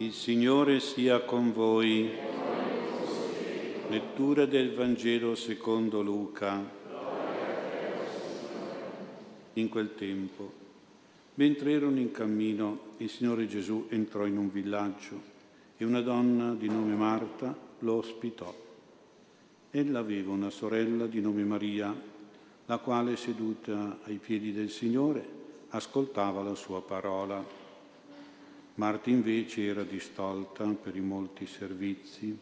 Il Signore sia con voi. Lettura del Vangelo secondo Luca. In quel tempo, mentre erano in cammino, il Signore Gesù entrò in un villaggio e una donna di nome Marta lo ospitò. Ella aveva una sorella di nome Maria, la quale seduta ai piedi del Signore ascoltava la sua parola. Marta invece era distolta per i molti servizi.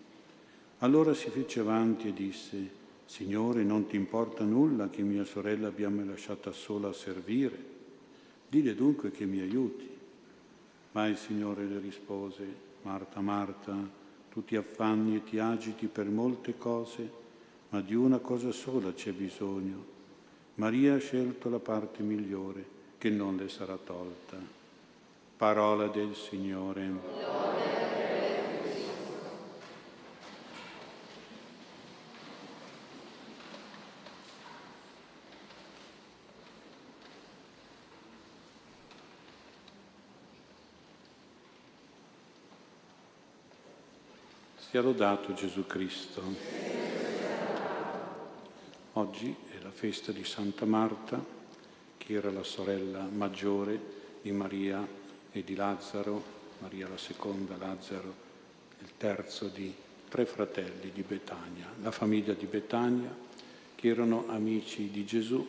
Allora si fece avanti e disse, Signore, non ti importa nulla che mia sorella abbia me lasciata sola a servire? Dile dunque che mi aiuti. Ma il Signore le rispose, Marta, Marta, tu ti affanni e ti agiti per molte cose, ma di una cosa sola c'è bisogno. Maria ha scelto la parte migliore, che non le sarà tolta. Parola del Signore. Sia lodato Gesù Cristo. Oggi è la festa di Santa Marta, che era la sorella maggiore di Maria e di Lazzaro, Maria la seconda, Lazzaro il terzo di tre fratelli di Betania, la famiglia di Betania, che erano amici di Gesù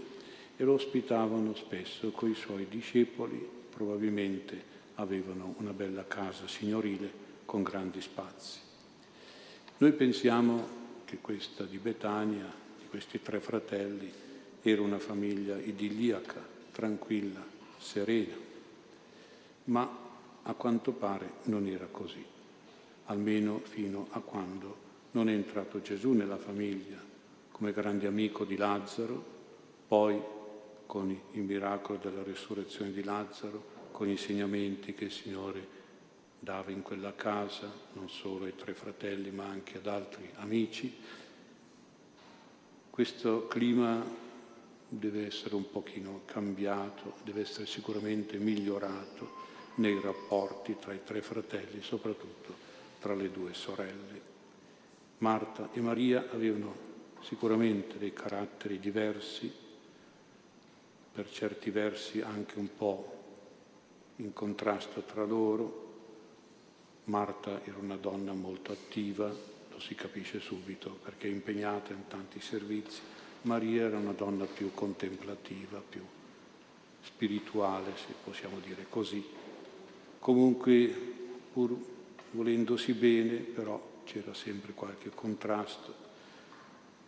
e lo ospitavano spesso con i suoi discepoli, probabilmente avevano una bella casa signorile con grandi spazi. Noi pensiamo che questa di Betania, di questi tre fratelli, era una famiglia idilliaca, tranquilla, serena ma a quanto pare non era così, almeno fino a quando non è entrato Gesù nella famiglia come grande amico di Lazzaro, poi con il miracolo della risurrezione di Lazzaro, con gli insegnamenti che il Signore dava in quella casa, non solo ai tre fratelli ma anche ad altri amici. Questo clima deve essere un pochino cambiato, deve essere sicuramente migliorato nei rapporti tra i tre fratelli, soprattutto tra le due sorelle. Marta e Maria avevano sicuramente dei caratteri diversi, per certi versi anche un po' in contrasto tra loro. Marta era una donna molto attiva, lo si capisce subito perché è impegnata in tanti servizi. Maria era una donna più contemplativa, più spirituale, se possiamo dire così, Comunque, pur volendosi bene, però c'era sempre qualche contrasto.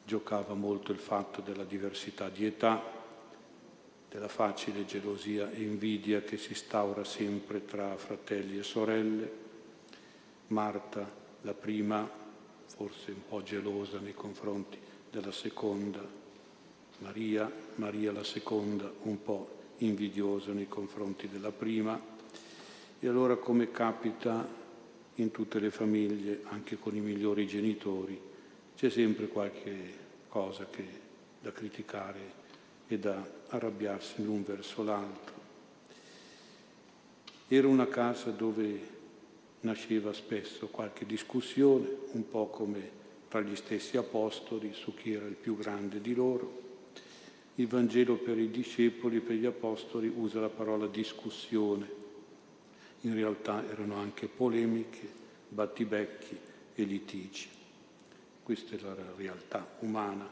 Giocava molto il fatto della diversità di età, della facile gelosia e invidia che si instaura sempre tra fratelli e sorelle. Marta, la prima, forse un po' gelosa nei confronti della seconda, Maria, Maria la seconda, un po' invidiosa nei confronti della prima e allora come capita in tutte le famiglie, anche con i migliori genitori, c'è sempre qualche cosa che, da criticare e da arrabbiarsi l'un verso l'altro. Era una casa dove nasceva spesso qualche discussione, un po' come tra gli stessi apostoli su chi era il più grande di loro. Il Vangelo per i discepoli e per gli apostoli usa la parola discussione in realtà erano anche polemiche, battibecchi e litigi. Questa è la realtà umana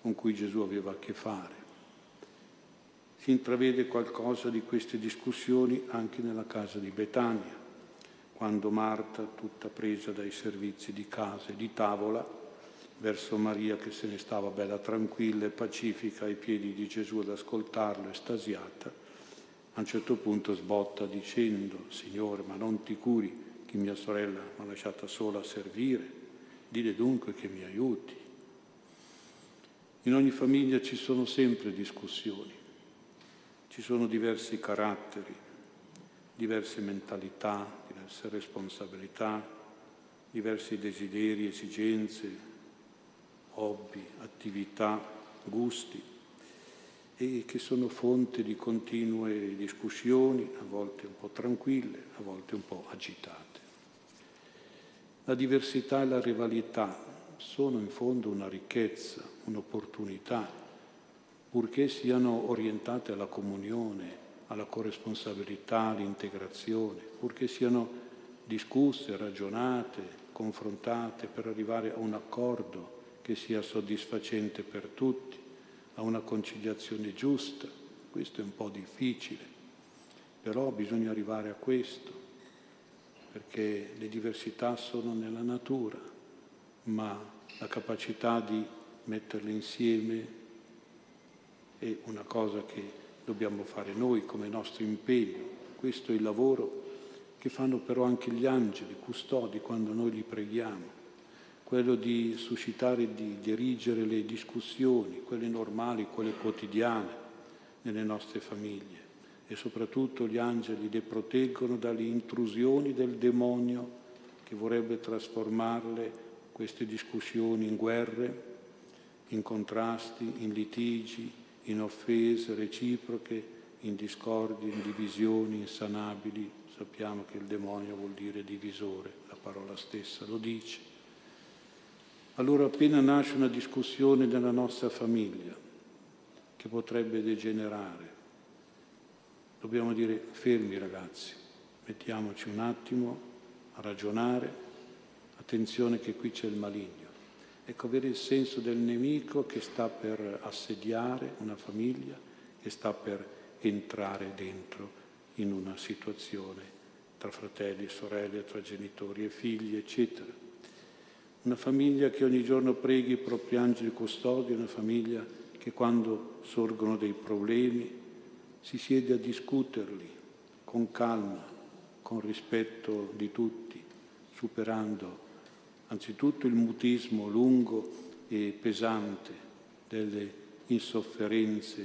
con cui Gesù aveva a che fare. Si intravede qualcosa di queste discussioni anche nella casa di Betania, quando Marta, tutta presa dai servizi di casa e di tavola, verso Maria che se ne stava bella tranquilla e pacifica ai piedi di Gesù ad ascoltarlo, estasiata, a un certo punto sbotta dicendo, Signore, ma non ti curi che mia sorella mi ha lasciata sola a servire, dile dunque che mi aiuti. In ogni famiglia ci sono sempre discussioni, ci sono diversi caratteri, diverse mentalità, diverse responsabilità, diversi desideri, esigenze, hobby, attività, gusti. E che sono fonte di continue discussioni, a volte un po' tranquille, a volte un po' agitate. La diversità e la rivalità sono in fondo una ricchezza, un'opportunità, purché siano orientate alla comunione, alla corresponsabilità, all'integrazione, purché siano discusse, ragionate, confrontate per arrivare a un accordo che sia soddisfacente per tutti a una conciliazione giusta. Questo è un po' difficile, però bisogna arrivare a questo, perché le diversità sono nella natura, ma la capacità di metterle insieme è una cosa che dobbiamo fare noi come nostro impegno. Questo è il lavoro che fanno però anche gli angeli custodi quando noi li preghiamo quello di suscitare, di dirigere le discussioni, quelle normali, quelle quotidiane nelle nostre famiglie e soprattutto gli angeli le proteggono dalle intrusioni del demonio che vorrebbe trasformarle queste discussioni in guerre, in contrasti, in litigi, in offese reciproche, in discordi, in divisioni insanabili. Sappiamo che il demonio vuol dire divisore, la parola stessa lo dice. Allora appena nasce una discussione nella nostra famiglia che potrebbe degenerare, dobbiamo dire fermi ragazzi, mettiamoci un attimo a ragionare, attenzione che qui c'è il maligno. Ecco, avere il senso del nemico che sta per assediare una famiglia, che sta per entrare dentro in una situazione tra fratelli e sorelle, tra genitori e figli, eccetera. Una famiglia che ogni giorno preghi i propri angeli custodi, una famiglia che quando sorgono dei problemi si siede a discuterli con calma, con rispetto di tutti, superando anzitutto il mutismo lungo e pesante delle insofferenze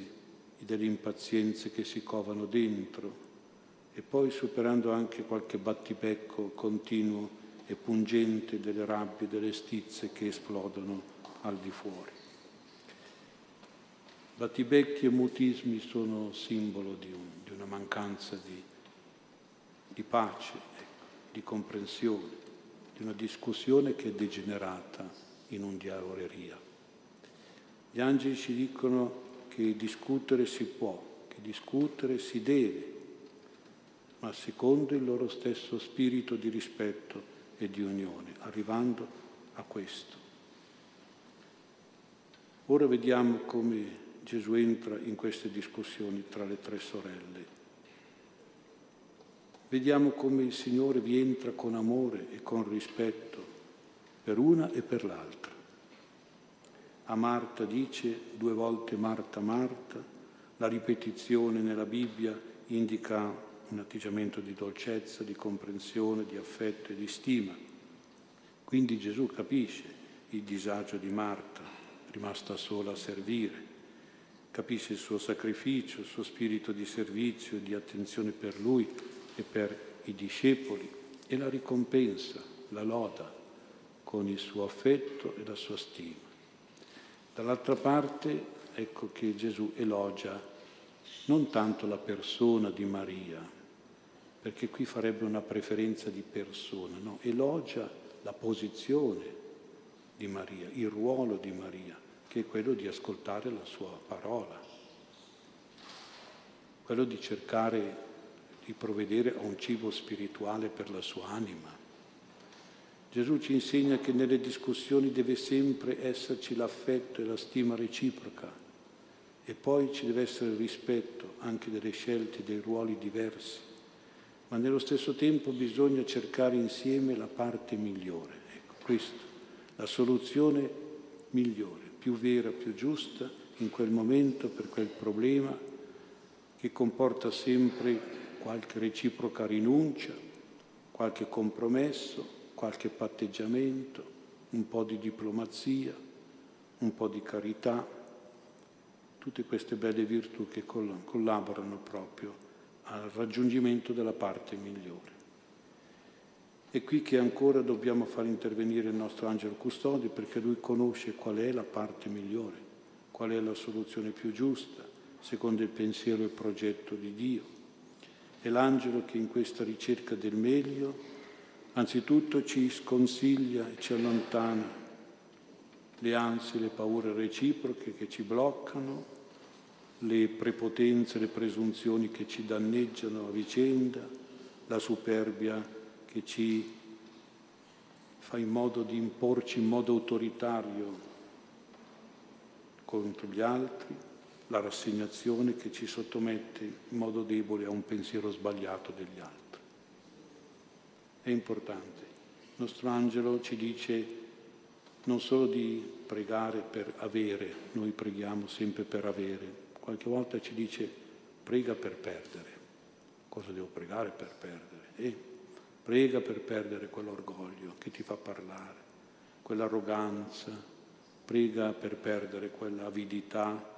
e delle impazienze che si covano dentro e poi superando anche qualche battibecco continuo e pungente delle rabbie, delle stizze che esplodono al di fuori. Battibecchi e mutismi sono simbolo di, un, di una mancanza di, di pace, ecco, di comprensione, di una discussione che è degenerata in un diavoreria. Gli angeli ci dicono che discutere si può, che discutere si deve, ma secondo il loro stesso spirito di rispetto e di unione, arrivando a questo. Ora vediamo come Gesù entra in queste discussioni tra le tre sorelle. Vediamo come il Signore vi entra con amore e con rispetto per una e per l'altra. A Marta dice due volte Marta, Marta, la ripetizione nella Bibbia indica un atteggiamento di dolcezza, di comprensione, di affetto e di stima. Quindi Gesù capisce il disagio di Marta, rimasta sola a servire, capisce il suo sacrificio, il suo spirito di servizio, di attenzione per lui e per i discepoli e la ricompensa, la loda con il suo affetto e la sua stima. Dall'altra parte ecco che Gesù elogia non tanto la persona di Maria, perché qui farebbe una preferenza di persona, no? elogia la posizione di Maria, il ruolo di Maria, che è quello di ascoltare la sua parola, quello di cercare di provvedere a un cibo spirituale per la sua anima. Gesù ci insegna che nelle discussioni deve sempre esserci l'affetto e la stima reciproca e poi ci deve essere il rispetto anche delle scelte, dei ruoli diversi ma nello stesso tempo bisogna cercare insieme la parte migliore. Ecco, questa, la soluzione migliore, più vera, più giusta in quel momento per quel problema che comporta sempre qualche reciproca rinuncia, qualche compromesso, qualche patteggiamento, un po' di diplomazia, un po' di carità, tutte queste belle virtù che collaborano proprio al raggiungimento della parte migliore. È qui che ancora dobbiamo far intervenire il nostro angelo custode perché lui conosce qual è la parte migliore, qual è la soluzione più giusta, secondo il pensiero e il progetto di Dio. È l'angelo che in questa ricerca del meglio anzitutto ci sconsiglia e ci allontana le ansie, le paure reciproche che ci bloccano, le prepotenze, le presunzioni che ci danneggiano a vicenda, la superbia che ci fa in modo di imporci in modo autoritario contro gli altri, la rassegnazione che ci sottomette in modo debole a un pensiero sbagliato degli altri. È importante. Il nostro angelo ci dice non solo di pregare per avere, noi preghiamo sempre per avere, qualche volta ci dice prega per perdere. Cosa devo pregare per perdere? E prega per perdere quell'orgoglio che ti fa parlare, quell'arroganza, prega per perdere quell'avidità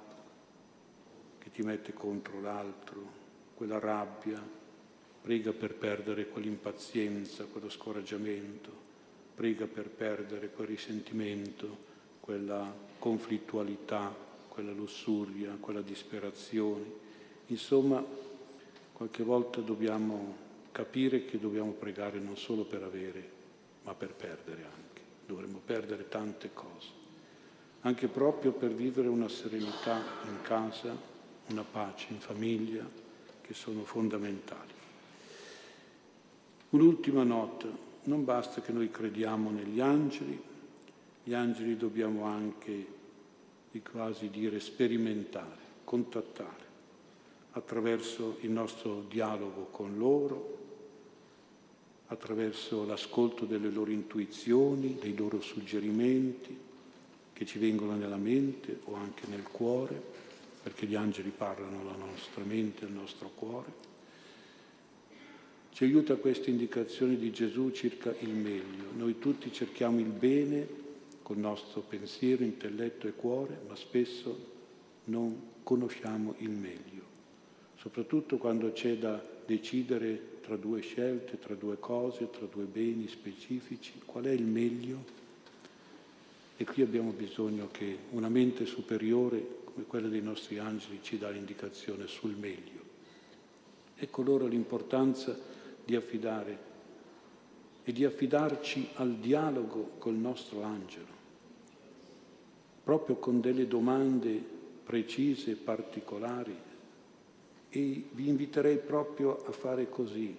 che ti mette contro l'altro, quella rabbia, prega per perdere quell'impazienza, quello scoraggiamento. Prega per perdere quel risentimento, quella conflittualità, quella lussuria, quella disperazione. Insomma, qualche volta dobbiamo capire che dobbiamo pregare non solo per avere, ma per perdere anche. Dovremmo perdere tante cose, anche proprio per vivere una serenità in casa, una pace in famiglia, che sono fondamentali. Un'ultima nota, non basta che noi crediamo negli angeli, gli angeli dobbiamo anche, di quasi dire, sperimentare, contattare attraverso il nostro dialogo con loro, attraverso l'ascolto delle loro intuizioni, dei loro suggerimenti che ci vengono nella mente o anche nel cuore, perché gli angeli parlano alla nostra mente, al nostro cuore. Ci aiuta questa indicazione di Gesù circa il meglio. Noi tutti cerchiamo il bene col nostro pensiero, intelletto e cuore, ma spesso non conosciamo il meglio, soprattutto quando c'è da decidere tra due scelte, tra due cose, tra due beni specifici, qual è il meglio? E qui abbiamo bisogno che una mente superiore come quella dei nostri angeli ci dà l'indicazione sul meglio. Ecco allora l'importanza di affidare e di affidarci al dialogo col nostro angelo, proprio con delle domande precise particolari. E vi inviterei proprio a fare così,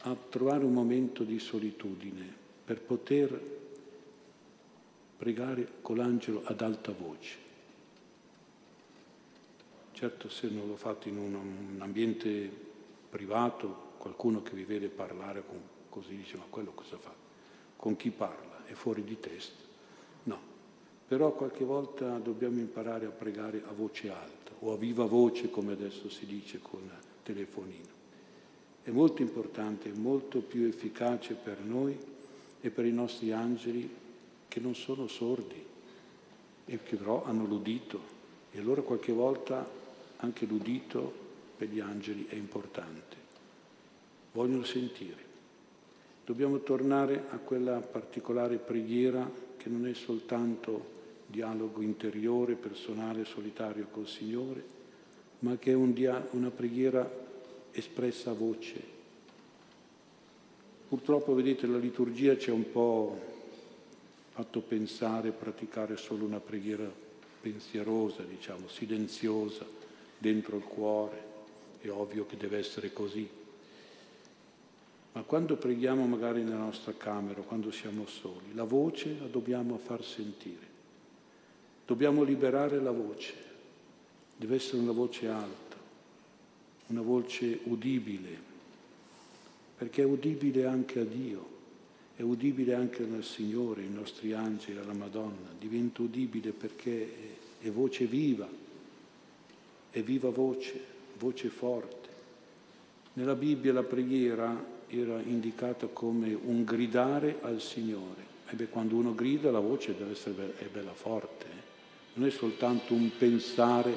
a trovare un momento di solitudine per poter pregare con l'angelo ad alta voce. Certo se non lo fate in un ambiente privato qualcuno che vi vede parlare con, così dice ma quello cosa fa? Con chi parla? È fuori di testa? Però qualche volta dobbiamo imparare a pregare a voce alta o a viva voce come adesso si dice con telefonino. È molto importante, è molto più efficace per noi e per i nostri angeli che non sono sordi e che però hanno l'udito e allora qualche volta anche l'udito per gli angeli è importante vogliono sentire. Dobbiamo tornare a quella particolare preghiera che non è soltanto dialogo interiore, personale, solitario col Signore, ma che è un dia- una preghiera espressa a voce. Purtroppo, vedete, la liturgia ci ha un po' fatto pensare, praticare solo una preghiera pensierosa, diciamo, silenziosa, dentro il cuore. È ovvio che deve essere così, ma quando preghiamo magari nella nostra camera, quando siamo soli, la voce la dobbiamo far sentire. Dobbiamo liberare la voce. Deve essere una voce alta, una voce udibile, perché è udibile anche a Dio, è udibile anche al Signore, ai nostri angeli, alla Madonna. Diventa udibile perché è voce viva, è viva voce, voce forte. Nella Bibbia la preghiera era indicata come un gridare al Signore. E beh, quando uno grida la voce deve essere be- bella forte? Non è soltanto un pensare,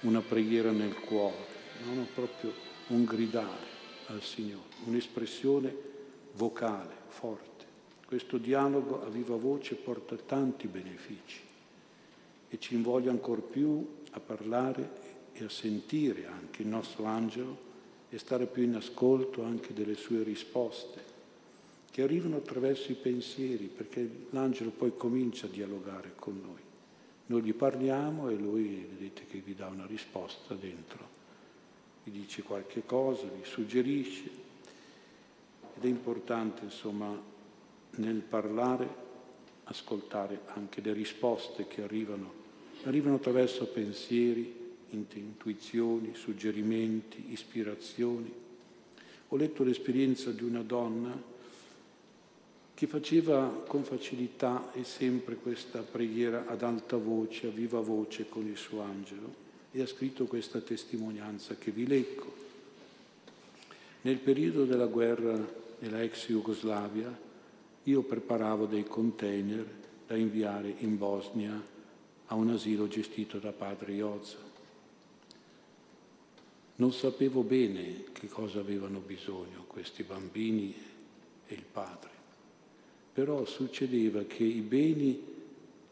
una preghiera nel cuore, non è proprio un gridare al Signore, un'espressione vocale, forte. Questo dialogo a viva voce porta tanti benefici e ci invoglia ancor più a parlare e a sentire anche il nostro angelo e stare più in ascolto anche delle sue risposte, che arrivano attraverso i pensieri, perché l'angelo poi comincia a dialogare con noi. Noi gli parliamo e lui, vedete che vi dà una risposta dentro, vi dice qualche cosa, vi suggerisce. Ed è importante, insomma, nel parlare, ascoltare anche le risposte che arrivano. Arrivano attraverso pensieri, intuizioni, suggerimenti, ispirazioni. Ho letto l'esperienza di una donna che faceva con facilità e sempre questa preghiera ad alta voce, a viva voce con il suo angelo e ha scritto questa testimonianza che vi leggo. Nel periodo della guerra nella ex Jugoslavia io preparavo dei container da inviare in Bosnia a un asilo gestito da padre Iozza. Non sapevo bene che cosa avevano bisogno questi bambini e il padre però succedeva che i beni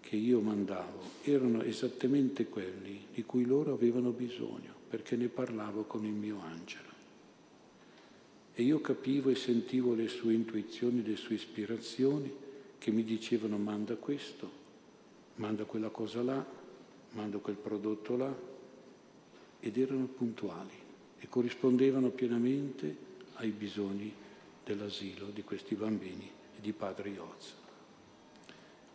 che io mandavo erano esattamente quelli di cui loro avevano bisogno, perché ne parlavo con il mio angelo. E io capivo e sentivo le sue intuizioni, le sue ispirazioni che mi dicevano manda questo, manda quella cosa là, manda quel prodotto là, ed erano puntuali e corrispondevano pienamente ai bisogni dell'asilo di questi bambini di Padre Iozza.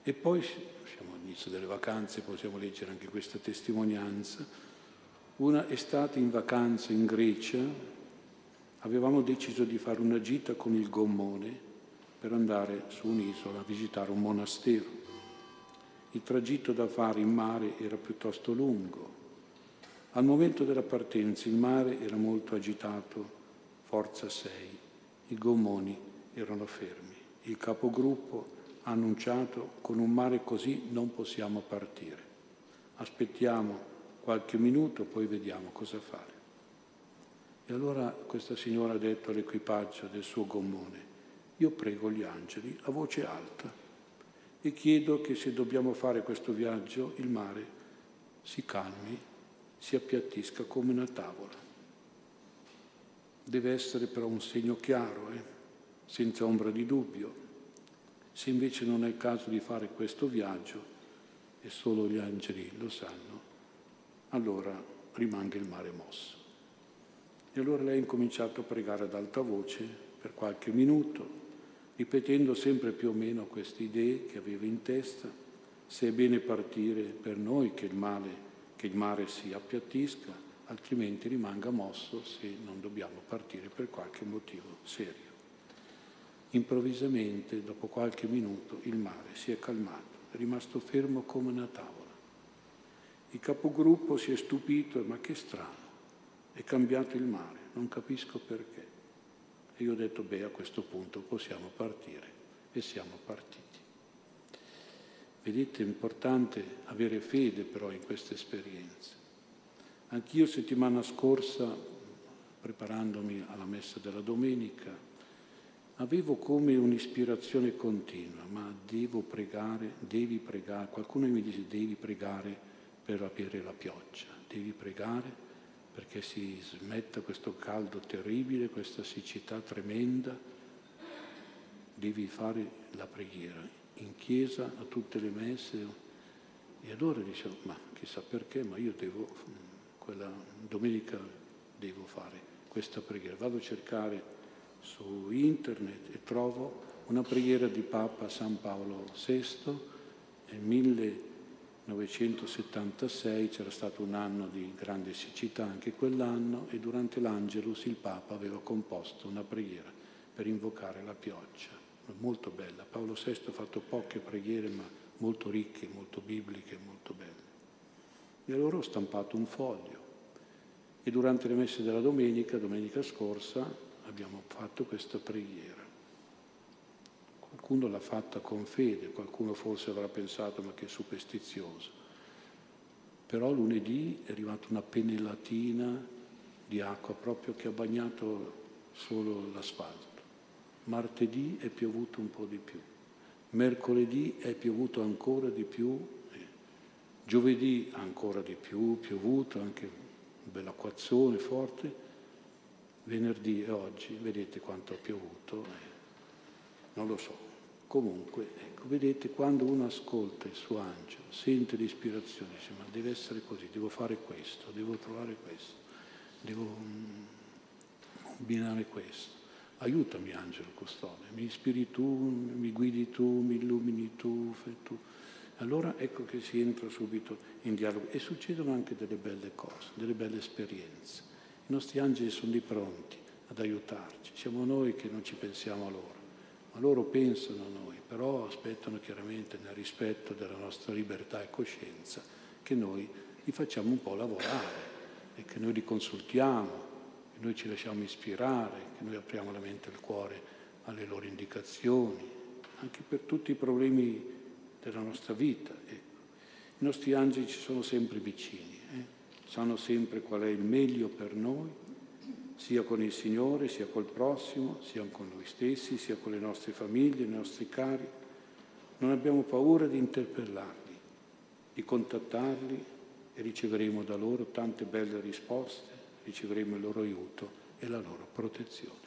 E poi, siamo all'inizio delle vacanze, possiamo leggere anche questa testimonianza. Una estate in vacanza in Grecia avevamo deciso di fare una gita con il gommone per andare su un'isola a visitare un monastero. Il tragitto da fare in mare era piuttosto lungo. Al momento della partenza il mare era molto agitato, forza 6. I gommoni erano fermi il capogruppo ha annunciato con un mare così non possiamo partire. Aspettiamo qualche minuto, poi vediamo cosa fare. E allora questa signora ha detto all'equipaggio del suo gommone, io prego gli angeli a voce alta e chiedo che se dobbiamo fare questo viaggio il mare si calmi, si appiattisca come una tavola. Deve essere però un segno chiaro, eh? Senza ombra di dubbio. Se invece non è il caso di fare questo viaggio, e solo gli angeli lo sanno, allora rimanga il mare mosso. E allora lei ha incominciato a pregare ad alta voce per qualche minuto, ripetendo sempre più o meno queste idee che aveva in testa, se è bene partire per noi che il, mare, che il mare si appiattisca, altrimenti rimanga mosso se non dobbiamo partire per qualche motivo serio. Improvvisamente, dopo qualche minuto, il mare si è calmato, è rimasto fermo come una tavola. Il capogruppo si è stupito, ma che strano, è cambiato il mare, non capisco perché. E io ho detto, beh, a questo punto possiamo partire. E siamo partiti. Vedete, è importante avere fede però in queste esperienze. Anch'io settimana scorsa, preparandomi alla messa della domenica, avevo come un'ispirazione continua, ma devo pregare, devi pregare, qualcuno mi dice devi pregare per avere la pioggia, devi pregare perché si smetta questo caldo terribile, questa siccità tremenda, devi fare la preghiera in chiesa a tutte le messe. E allora dicevo, ma chissà perché, ma io devo, quella domenica devo fare questa preghiera, vado a cercare su internet e trovo una preghiera di Papa San Paolo VI nel 1976, c'era stato un anno di grande siccità anche quell'anno e durante l'Angelus il Papa aveva composto una preghiera per invocare la pioggia, molto bella. Paolo VI ha fatto poche preghiere ma molto ricche, molto bibliche, molto belle. E allora ho stampato un foglio e durante le messe della domenica, domenica scorsa, abbiamo fatto questa preghiera. Qualcuno l'ha fatta con fede, qualcuno forse avrà pensato ma che superstizioso. Però lunedì è arrivata una pennellatina di acqua proprio che ha bagnato solo l'asfalto. Martedì è piovuto un po' di più. Mercoledì è piovuto ancora di più. Giovedì ancora di più, piovuto anche un bel acquazzone forte. Venerdì e oggi, vedete quanto ha piovuto, eh, non lo so. Comunque, ecco, vedete, quando uno ascolta il suo angelo, sente l'ispirazione, dice ma deve essere così, devo fare questo, devo trovare questo, devo mm, combinare questo. Aiutami angelo custode, mi ispiri tu, mi guidi tu, mi illumini tu, fai tu. Allora ecco che si entra subito in dialogo e succedono anche delle belle cose, delle belle esperienze. I nostri angeli sono lì pronti ad aiutarci, siamo noi che non ci pensiamo a loro, ma loro pensano a noi, però aspettano chiaramente nel rispetto della nostra libertà e coscienza che noi li facciamo un po' lavorare e che noi li consultiamo, che noi ci lasciamo ispirare, che noi apriamo la mente e il cuore alle loro indicazioni, anche per tutti i problemi della nostra vita. Ecco. I nostri angeli ci sono sempre vicini? Sanno sempre qual è il meglio per noi, sia con il Signore, sia col prossimo, sia con noi stessi, sia con le nostre famiglie, i nostri cari. Non abbiamo paura di interpellarli, di contattarli e riceveremo da loro tante belle risposte, riceveremo il loro aiuto e la loro protezione.